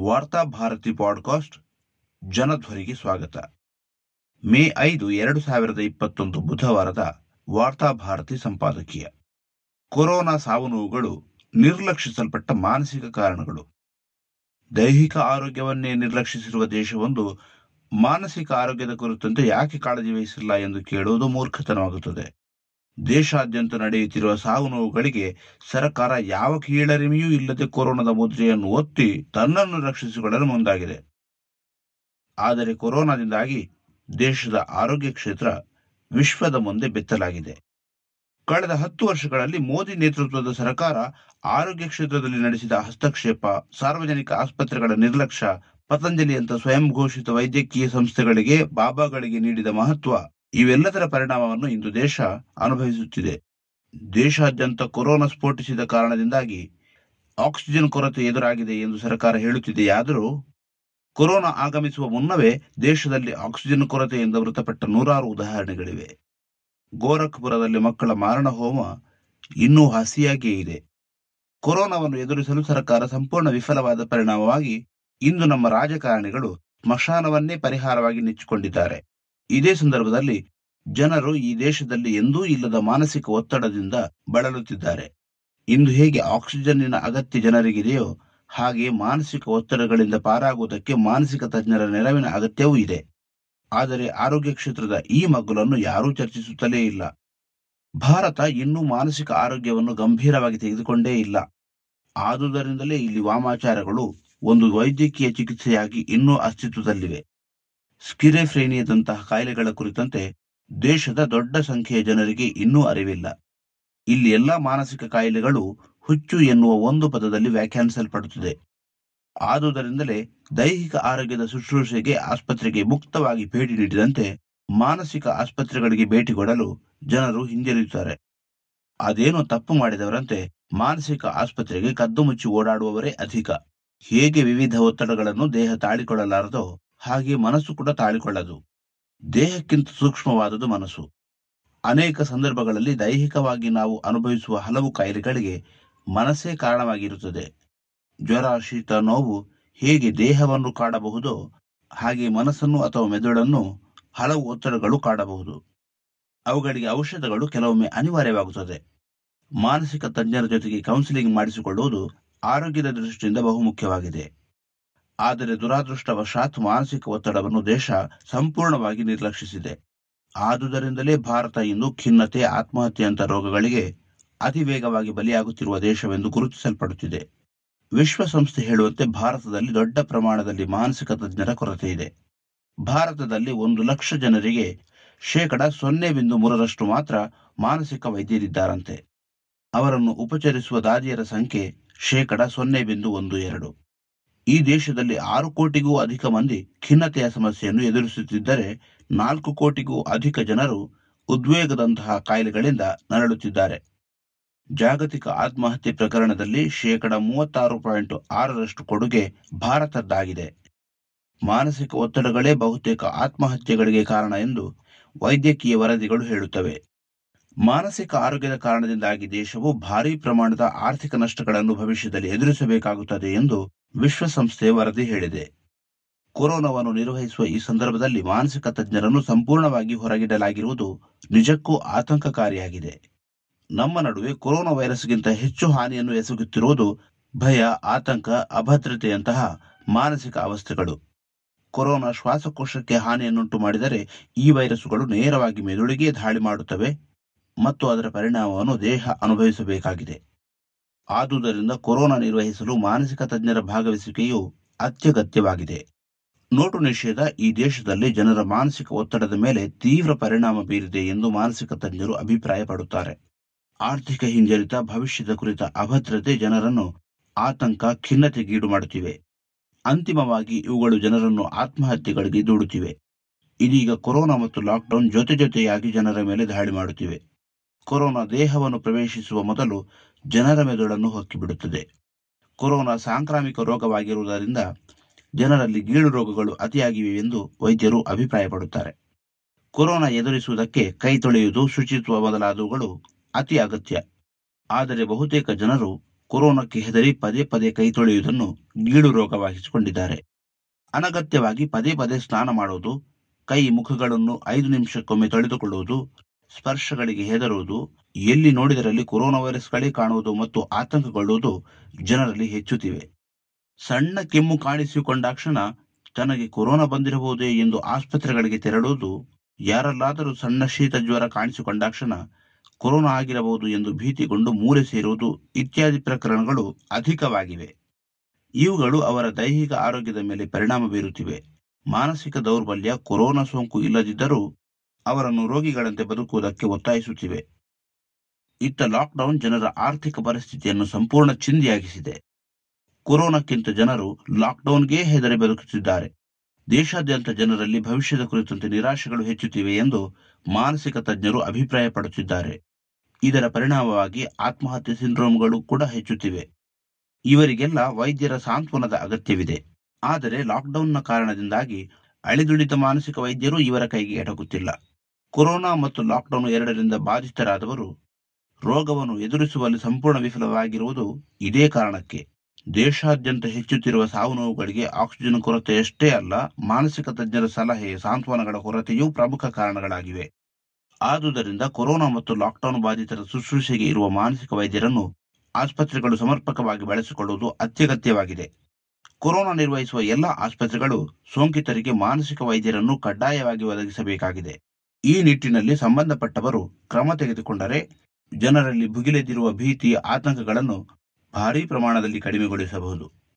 ವಾರ್ತಾ ಭಾರತಿ ಪಾಡ್ಕಾಸ್ಟ್ ಜನಧ್ವನಿಗೆ ಸ್ವಾಗತ. ಮೇ ಐದು, ಎರಡು ಸಾವಿರದ ಇಪ್ಪತ್ತೊಂದು ಬುಧವಾರದ ವಾರ್ತಾ ಭಾರತಿ ಸಂಪಾದಕೀಯ. ಕೊರೋನಾ ಸಾವು ನೋವುಗಳು ನಿರ್ಲಕ್ಷಿಸಲ್ಪಟ್ಟ ಮಾನಸಿಕ ಕಾರಣಗಳು. ದೈಹಿಕ ಆರೋಗ್ಯವನ್ನೇ ನಿರ್ಲಕ್ಷಿಸಿರುವ ದೇಶವೊಂದು ಮಾನಸಿಕ ಆರೋಗ್ಯದ ಕುರಿತಂತೆ ಯಾಕೆ ಕಾಳಜಿ ವಹಿಸಿಲ್ಲ ಎಂದು ಕೇಳುವುದು ಮೂರ್ಖತನವಾಗುತ್ತದೆ. ದೇಶಾದ್ಯಂತ ನಡೆಯುತ್ತಿರುವ ಸಾವು ನೋವುಗಳಿಗೆ ಸರ್ಕಾರ ಯಾವ ಕೀಳರಿಮೆಯೂ ಇಲ್ಲದೆ ಕೊರೋನಾದ ಮುದ್ರೆಯನ್ನು ಒತ್ತಿ ತನ್ನನ್ನು ರಕ್ಷಿಸಿಕೊಳ್ಳಲು ಮುಂದಾಗಿದೆ. ಆದರೆ ಕೊರೋನಾದಿಂದಾಗಿ ದೇಶದ ಆರೋಗ್ಯ ಕ್ಷೇತ್ರ ವಿಶ್ವದ ಮುಂದೆ ಬೆತ್ತಲಾಗಿದೆ. ಕಳೆದ ಹತ್ತು ವರ್ಷಗಳಲ್ಲಿ ಮೋದಿ ನೇತೃತ್ವದ ಸರ್ಕಾರ ಆರೋಗ್ಯ ಕ್ಷೇತ್ರದಲ್ಲಿ ನಡೆಸಿದ ಹಸ್ತಕ್ಷೇಪ, ಸಾರ್ವಜನಿಕ ಆಸ್ಪತ್ರೆಗಳ ನಿರ್ಲಕ್ಷ್ಯ, ಪತಂಜಲಿಯಂತ ಸ್ವಯಂ ಘೋಷಿತ ವೈದ್ಯಕೀಯ ಸಂಸ್ಥೆಗಳಿಗೆ ಬಾಬಾಗಳಿಗೆ ನೀಡಿದ ಮಹತ್ವ ಇವೆಲ್ಲದರ ಪರಿಣಾಮವನ್ನು ಇಂದು ದೇಶ ಅನುಭವಿಸುತ್ತಿದೆ. ದೇಶಾದ್ಯಂತ ಕೊರೋನಾ ಸ್ಫೋಟಿಸಿದ ಕಾರಣದಿಂದಾಗಿ ಆಕ್ಸಿಜನ್ ಕೊರತೆ ಎದುರಾಗಿದೆ ಎಂದು ಸರ್ಕಾರ ಹೇಳುತ್ತಿದೆಯಾದರೂ ಕೊರೋನಾ ಆಗಮಿಸುವ ಮುನ್ನವೇ ದೇಶದಲ್ಲಿ ಆಕ್ಸಿಜನ್ ಕೊರತೆಯಿಂದ ಮೃತಪಟ್ಟ ನೂರಾರು ಉದಾಹರಣೆಗಳಿವೆ. ಗೋರಖ್ಪುರದಲ್ಲಿ ಮಕ್ಕಳ ಮಾರಣ ಹೋಮ ಇನ್ನೂ ಹಸಿಯಾಗಿಯೇ ಇದೆ. ಕೊರೋನಾವನ್ನು ಎದುರಿಸಲು ಸರ್ಕಾರ ಸಂಪೂರ್ಣ ವಿಫಲವಾದ ಪರಿಣಾಮವಾಗಿ ಇಂದು ನಮ್ಮ ರಾಜಕಾರಣಿಗಳು ಸ್ಮಶಾನವನ್ನೇ ಪರಿಹಾರವಾಗಿ ನೆಚ್ಚಿಕೊಂಡಿದ್ದಾರೆ. ಇದೇ ಸಂದರ್ಭದಲ್ಲಿ ಜನರು ಈ ದೇಶದಲ್ಲಿ ಎಂದೂ ಇಲ್ಲದ ಮಾನಸಿಕ ಒತ್ತಡದಿಂದ ಬಳಲುತ್ತಿದ್ದಾರೆ. ಇಂದು ಹೇಗೆ ಆಕ್ಸಿಜನ್ನಿನ ಅಗತ್ಯ ಜನರಿಗಿದೆಯೋ ಹಾಗೆ ಮಾನಸಿಕ ಒತ್ತಡಗಳಿಂದ ಪಾರಾಗುವುದಕ್ಕೆ ಮಾನಸಿಕ ತಜ್ಞರ ನೆರವಿನ ಅಗತ್ಯವೂ ಇದೆ. ಆದರೆ ಆರೋಗ್ಯ ಕ್ಷೇತ್ರದ ಈ ಮಗ್ಗುಲನ್ನು ಯಾರೂ ಚರ್ಚಿಸುತ್ತಲೇ ಇಲ್ಲ. ಭಾರತ ಇನ್ನೂ ಮಾನಸಿಕ ಆರೋಗ್ಯವನ್ನು ಗಂಭೀರವಾಗಿ ತೆಗೆದುಕೊಂಡೇ ಇಲ್ಲ. ಆದುದರಿಂದಲೇ ಇಲ್ಲಿ ವಾಮಾಚಾರಗಳು, ಒಂದು ವೈದ್ಯಕೀಯ ಚಿಕಿತ್ಸೆಯಾಗಿ ಇನ್ನೂ ಅಸ್ತಿತ್ವದಲ್ಲಿವೆ. ಸ್ಕಿರೆಫ್ರೇನಿಯದಂತಹ ಕಾಯಿಲೆಗಳ ಕುರಿತಂತೆ ದೇಶದ ದೊಡ್ಡ ಸಂಖ್ಯೆಯ ಜನರಿಗೆ ಇನ್ನೂ ಅರಿವಿಲ್ಲ. ಇಲ್ಲಿ ಎಲ್ಲಾ ಮಾನಸಿಕ ಕಾಯಿಲೆಗಳು ಹುಚ್ಚು ಎನ್ನುವ ಒಂದು ಪದದಲ್ಲಿ ವ್ಯಾಖ್ಯಾನಿಸಲ್ಪಡುತ್ತದೆ. ಆದುದರಿಂದಲೇ ದೈಹಿಕ ಆರೋಗ್ಯದ ಶುಶ್ರೂಷೆಗೆ ಆಸ್ಪತ್ರೆಗೆ ಮುಕ್ತವಾಗಿ ಭೇಟಿ ನೀಡಿದಂತೆ ಮಾನಸಿಕ ಆಸ್ಪತ್ರೆಗಳಿಗೆ ಭೇಟಿ ಕೊಡಲು ಜನರು ಹಿಂಜರಿಯುತ್ತಾರೆ. ಅದೇನೋ ತಪ್ಪು ಮಾಡಿದವರಂತೆ ಮಾನಸಿಕ ಆಸ್ಪತ್ರೆಗೆ ಕದ್ದು ಮುಚ್ಚಿ ಓಡಾಡುವವರೇ ಅಧಿಕ. ಹೇಗೆ ವಿವಿಧ ಒತ್ತಡಗಳನ್ನು ದೇಹ ತಾಳಿಕೊಳ್ಳಲಾರದೋ ಹಾಗೆ ಮನಸ್ಸು ಕೂಡ ತಾಳಿಕೊಳ್ಳದು. ದೇಹಕ್ಕಿಂತ ಸೂಕ್ಷ್ಮವಾದದ್ದು ಮನಸ್ಸು. ಅನೇಕ ಸಂದರ್ಭಗಳಲ್ಲಿ ದೈಹಿಕವಾಗಿ ನಾವು ಅನುಭವಿಸುವ ಹಲವು ಕಾಯಿಲೆಗಳಿಗೆ ಮನಸ್ಸೇ ಕಾರಣವಾಗಿರುತ್ತದೆ. ಜ್ವರ ಶೀತ ನೋವು ಹೇಗೆ ದೇಹವನ್ನು ಕಾಡಬಹುದೋ ಹಾಗೆ ಮನಸ್ಸನ್ನು ಅಥವಾ ಮೆದುಳನ್ನು ಹಲವು ಒತ್ತಡಗಳು ಕಾಡಬಹುದು. ಅವುಗಳಿಗೆ ಔಷಧಗಳು ಕೆಲವೊಮ್ಮೆ ಅನಿವಾರ್ಯವಾಗುತ್ತದೆ. ಮಾನಸಿಕ ತಜ್ಞರ ಜೊತೆಗೆ ಕೌನ್ಸಿಲಿಂಗ್ ಮಾಡಿಸಿಕೊಳ್ಳುವುದು ಆರೋಗ್ಯದ ದೃಷ್ಟಿಯಿಂದ ಬಹುಮುಖ್ಯವಾಗಿದೆ. ಆದರೆ ದುರಾದೃಷ್ಟವಶಾತ್ ಮಾನಸಿಕ ಒತ್ತಡವನ್ನು ದೇಶ ಸಂಪೂರ್ಣವಾಗಿ ನಿರ್ಲಕ್ಷಿಸಿದೆ. ಆದುದರಿಂದಲೇ ಭಾರತ ಇಂದು ಖಿನ್ನತೆ ಆತ್ಮಹತ್ಯೆಯಂತ ರೋಗಗಳಿಗೆ ಅತಿ ವೇಗವಾಗಿ ಬಲಿಯಾಗುತ್ತಿರುವ ದೇಶವೆಂದು ಗುರುತಿಸಲ್ಪಡುತ್ತಿದೆ. ವಿಶ್ವಸಂಸ್ಥೆ ಹೇಳುವಂತೆ ಭಾರತದಲ್ಲಿ ದೊಡ್ಡ ಪ್ರಮಾಣದಲ್ಲಿ ಮಾನಸಿಕ ತಜ್ಞರ ಕೊರತೆ ಇದೆ ಭಾರತದಲ್ಲಿ ಒಂದು ಲಕ್ಷ ಜನರಿಗೆ ಶೇಕಡ ಸೊನ್ನೆ ಬಿಂದು ಮೂರರಷ್ಟು ಮಾತ್ರ ಮಾನಸಿಕ ವೈದ್ಯರಿದ್ದಾರಂತೆ. ಅವರನ್ನು ಉಪಚರಿಸುವ ದಾದಿಯರ ಸಂಖ್ಯೆ ಶೇಕಡ ಸೊನ್ನೆ ಬಿಂದು ಒಂದು ಎರಡು. ಈ ದೇಶದಲ್ಲಿ ಆರು ಕೋಟಿಗೂ ಅಧಿಕ ಮಂದಿ ಖಿನ್ನತೆಯ ಸಮಸ್ಯೆಯನ್ನು ಎದುರಿಸುತ್ತಿದ್ದರೆ ನಾಲ್ಕು ಕೋಟಿಗೂ ಅಧಿಕ ಜನರು ಉದ್ವೇಗದಂತಹ ಕಾಯಿಲೆಗಳಿಂದ ನರಳುತ್ತಿದ್ದಾರೆ. ಜಾಗತಿಕ ಆತ್ಮಹತ್ಯೆ ಪ್ರಕರಣದಲ್ಲಿ ಶೇಕಡ ಮೂವತ್ತಾರು ಪಾಯಿಂಟ್ ಆರರಷ್ಟು ಕೊಡುಗೆ ಭಾರತದ್ದಾಗಿದೆ. ಮಾನಸಿಕ ಒತ್ತಡಗಳೇ ಬಹುತೇಕ ಆತ್ಮಹತ್ಯೆಗಳಿಗೆ ಕಾರಣ ಎಂದು ವೈದ್ಯಕೀಯ ವರದಿಗಳು ಹೇಳುತ್ತವೆ. ಮಾನಸಿಕ ಆರೋಗ್ಯದ ಕಾರಣದಿಂದಾಗಿ ದೇಶವು ಭಾರೀ ಪ್ರಮಾಣದ ಆರ್ಥಿಕ ನಷ್ಟಗಳನ್ನು ಭವಿಷ್ಯದಲ್ಲಿ ಎದುರಿಸಬೇಕಾಗುತ್ತದೆ ಎಂದು ವಿಶ್ವಸಂಸ್ಥೆ ವರದಿ ಹೇಳಿದೆ. ಕೊರೋನಾವನ್ನು ನಿರ್ವಹಿಸುವ ಈ ಸಂದರ್ಭದಲ್ಲಿ ಮಾನಸಿಕ ತಜ್ಞರನ್ನು ಸಂಪೂರ್ಣವಾಗಿ ಹೊರಗಿಡಲಾಗಿರುವುದು ನಿಜಕ್ಕೂ ಆತಂಕಕಾರಿಯಾಗಿದೆ. ನಮ್ಮ ನಡುವೆ ಕೊರೋನಾ ವೈರಸ್ಗಿಂತ ಹೆಚ್ಚು ಹಾನಿಯನ್ನು ಎಸಗುತ್ತಿರುವುದು ಭಯ, ಆತಂಕ, ಅಭದ್ರತೆಯಂತಹ ಮಾನಸಿಕ ಅವಸ್ಥೆಗಳು. ಕೊರೋನಾ ಶ್ವಾಸಕೋಶಕ್ಕೆ ಹಾನಿಯನ್ನುಂಟು ಮಾಡಿದರೆ ಈ ವೈರಸ್ಸುಗಳು ನೇರವಾಗಿ ಮೆದುಳಿಗೆ ದಾಳಿ ಮಾಡುತ್ತವೆ ಮತ್ತು ಅದರ ಪರಿಣಾಮವನ್ನು ದೇಹ ಅನುಭವಿಸಬೇಕಾಗಿದೆ. ಆದುದರಿಂದ ಕೊರೋನಾ ನಿರ್ವಹಿಸಲು ಮಾನಸಿಕ ತಜ್ಞರ ಭಾಗವಹಿಸುವಿಕೆಯು ಅತ್ಯಗತ್ಯವಾಗಿದೆ. ನೋಟು ನಿಷೇಧ ಈ ದೇಶದಲ್ಲಿ ಜನರ ಮಾನಸಿಕ ಒತ್ತಡದ ಮೇಲೆ ತೀವ್ರ ಪರಿಣಾಮ ಬೀರಿದೆ ಎಂದು ಮಾನಸಿಕ ತಜ್ಞರು ಅಭಿಪ್ರಾಯಪಡುತ್ತಾರೆ. ಆರ್ಥಿಕ ಹಿಂಜರಿತ, ಭವಿಷ್ಯದ ಕುರಿತ ಅಭದ್ರತೆ ಜನರನ್ನು ಆತಂಕ ಖಿನ್ನತೆಗೀಡು ಮಾಡುತ್ತಿವೆ ಅಂತಿಮವಾಗಿ ಇವುಗಳು ಜನರನ್ನು ಆತ್ಮಹತ್ಯೆಗಳಿಗೆ ದೂಡುತ್ತಿವೆ. ಇದೀಗ ಕೊರೋನಾ ಮತ್ತು ಲಾಕ್ಡೌನ್ ಜೊತೆ ಜೊತೆಯಾಗಿ ಜನರ ಮೇಲೆ ದಾಳಿ ಮಾಡುತ್ತಿವೆ. ಕೊರೋನಾ ದೇಹವನ್ನು ಪ್ರವೇಶಿಸುವ ಮೊದಲು ಜನರ ಮೆದುಳನ್ನು ಹೊಕ್ಕಿಬಿಡುತ್ತದೆ. ಕೊರೋನಾ ಸಾಂಕ್ರಾಮಿಕ ರೋಗವಾಗಿರುವುದರಿಂದ ಜನರಲ್ಲಿ ಗೀಳು ರೋಗಗಳು ಅತಿಯಾಗಿವೆ ಎಂದು ವೈದ್ಯರು ಅಭಿಪ್ರಾಯಪಡುತ್ತಾರೆ. ಕೊರೋನಾ ಎದುರಿಸುವುದಕ್ಕೆ ಕೈ ತೊಳೆಯುವುದು, ಶುಚಿತ್ವ ಮೊದಲಾದವುಗಳು ಅತಿ ಅಗತ್ಯ. ಆದರೆ ಬಹುತೇಕ ಜನರು ಕೊರೋನಾಕ್ಕೆ ಹೆದರಿ ಪದೇ ಪದೇ ಕೈ ತೊಳೆಯುವುದನ್ನು ಗೀಳು ರೋಗವಾಗಿಸಿಕೊಂಡಿದ್ದಾರೆ. ಅನಗತ್ಯವಾಗಿ ಪದೇ ಪದೇ ಸ್ನಾನ ಮಾಡುವುದು, ಕೈ ಮುಖಗಳನ್ನು ಐದು ನಿಮಿಷಕ್ಕೊಮ್ಮೆ ತೊಳೆದುಕೊಳ್ಳುವುದು, ಸ್ಪರ್ಶಗಳಿಗೆ ಹೆದರುವುದು ಎಲ್ಲಿ ನೋಡಿದರಲ್ಲಿ ಕೊರೋನಾ ವೈರಸ್ಗಳೇ ಕಾಣುವುದು ಮತ್ತು ಆತಂಕಗೊಳ್ಳುವುದು ಜನರಲ್ಲಿ ಹೆಚ್ಚುತ್ತಿವೆ. ಸಣ್ಣ ಕೆಮ್ಮು ಕಾಣಿಸಿಕೊಂಡಾಕ್ಷಣ ತನಗೆ ಕೊರೋನಾ ಬಂದಿರಬಹುದೇ ಎಂದು ಆಸ್ಪತ್ರೆಗಳಿಗೆ ತೆರಳುವುದು, ಯಾರಲ್ಲಾದರೂ ಸಣ್ಣ ಶೀತ ಜ್ವರ ಕಾಣಿಸಿಕೊಂಡಾಕ್ಷಣ ಕೊರೋನಾ ಆಗಿರಬಹುದು ಎಂದು ಭೀತಿಗೊಂಡು ಮೂರೆ ಸೇರುವುದು ಇತ್ಯಾದಿ ಪ್ರಕರಣಗಳು ಅಧಿಕವಾಗಿವೆ. ಇವುಗಳು ಅವರ ದೈಹಿಕ ಆರೋಗ್ಯದ ಮೇಲೆ ಪರಿಣಾಮ ಬೀರುತ್ತಿವೆ. ಮಾನಸಿಕ ದೌರ್ಬಲ್ಯ, ಕೊರೋನಾ ಸೋಂಕು ಇಲ್ಲದಿದ್ದರೂ ಅವರನ್ನು ರೋಗಿಗಳಂತೆ ಬದುಕುವುದಕ್ಕೆ ಒತ್ತಾಯಿಸುತ್ತಿವೆ. ಇತ್ತ ಲಾಕ್ಡೌನ್ ಜನರ ಆರ್ಥಿಕ ಪರಿಸ್ಥಿತಿಯನ್ನು ಸಂಪೂರ್ಣ ಚಿಂದಿಯಾಗಿಸಿದೆ. ಕೊರೋನಾಕ್ಕಿಂತ ಜನರು ಲಾಕ್ಡೌನ್ಗೆ ಹೆದರಿ ಬದುಕುತ್ತಿದ್ದಾರೆ. ದೇಶಾದ್ಯಂತ ಜನರಲ್ಲಿ ಭವಿಷ್ಯದ ಕುರಿತಂತೆ ನಿರಾಶೆಗಳು ಹೆಚ್ಚುತ್ತಿವೆ ಎಂದು ಮಾನಸಿಕ ತಜ್ಞರು ಅಭಿಪ್ರಾಯಪಡುತ್ತಿದ್ದಾರೆ. ಇದರ ಪರಿಣಾಮವಾಗಿ ಆತ್ಮಹತ್ಯೆ ಸಿಂಡ್ರೋಮ್ಗಳು ಕೂಡ ಹೆಚ್ಚುತ್ತಿವೆ. ಇವರಿಗೆಲ್ಲ ವೈದ್ಯರ ಸಾಂತ್ವನದ ಅಗತ್ಯವಿದೆ. ಆದರೆ ಲಾಕ್ಡೌನ್ನ ಕಾರಣದಿಂದಾಗಿ ಅಳಿದುಳಿದ ಮಾನಸಿಕ ವೈದ್ಯರು ಇವರ ಕೈಗೆ ಎಟಕುತ್ತಿಲ್ಲ ಕೊರೋನಾ ಮತ್ತು ಲಾಕ್ಡೌನ್ ಎರಡರಿಂದ ಬಾಧಿತರಾದವರು ರೋಗವನ್ನು ಎದುರಿಸುವಲ್ಲಿ ಸಂಪೂರ್ಣ ವಿಫಲವಾಗಿರುವುದು ಇದೇ ಕಾರಣಕ್ಕೆ. ದೇಶಾದ್ಯಂತ ಹೆಚ್ಚುತ್ತಿರುವ ಸಾವು ನೋವುಗಳಿಗೆ ಆಕ್ಸಿಜನ್ ಕೊರತೆಯಷ್ಟೇ ಅಲ್ಲ, ಮಾನಸಿಕ ತಜ್ಞರ ಸಲಹೆ ಸಾಂತ್ವನಗಳ ಕೊರತೆಯೂ ಪ್ರಮುಖ ಕಾರಣಗಳಾಗಿವೆ. ಆದುದರಿಂದ ಕೊರೋನಾ ಮತ್ತು ಲಾಕ್ಡೌನ್ ಬಾಧಿತರ ಶುಶ್ರೂಷೆಗೆ ಇರುವ ಮಾನಸಿಕ ವೈದ್ಯರನ್ನು ಆಸ್ಪತ್ರೆಗಳು ಸಮರ್ಪಕವಾಗಿ ಬಳಸಿಕೊಳ್ಳುವುದು ಅತ್ಯಗತ್ಯವಾಗಿದೆ. ಕೊರೋನಾ ನಿರ್ವಹಿಸುವ ಎಲ್ಲ ಆಸ್ಪತ್ರೆಗಳು ಸೋಂಕಿತರಿಗೆ ಮಾನಸಿಕ ವೈದ್ಯರನ್ನು ಕಡ್ಡಾಯವಾಗಿ ಒದಗಿಸಬೇಕಾಗಿದೆ. ಈ ನಿಟ್ಟಿನಲ್ಲಿ ಸಂಬಂಧಪಟ್ಟವರು ಕ್ರಮ ತೆಗೆದುಕೊಂಡರೆ ಜನರಲ್ಲಿ ಭುಗಿಲೆದ್ದಿರುವ ಭೀತಿ ಆತಂಕಗಳನ್ನು ಭಾರೀ ಪ್ರಮಾಣದಲ್ಲಿ ಕಡಿಮೆಗೊಳಿಸಬಹುದು.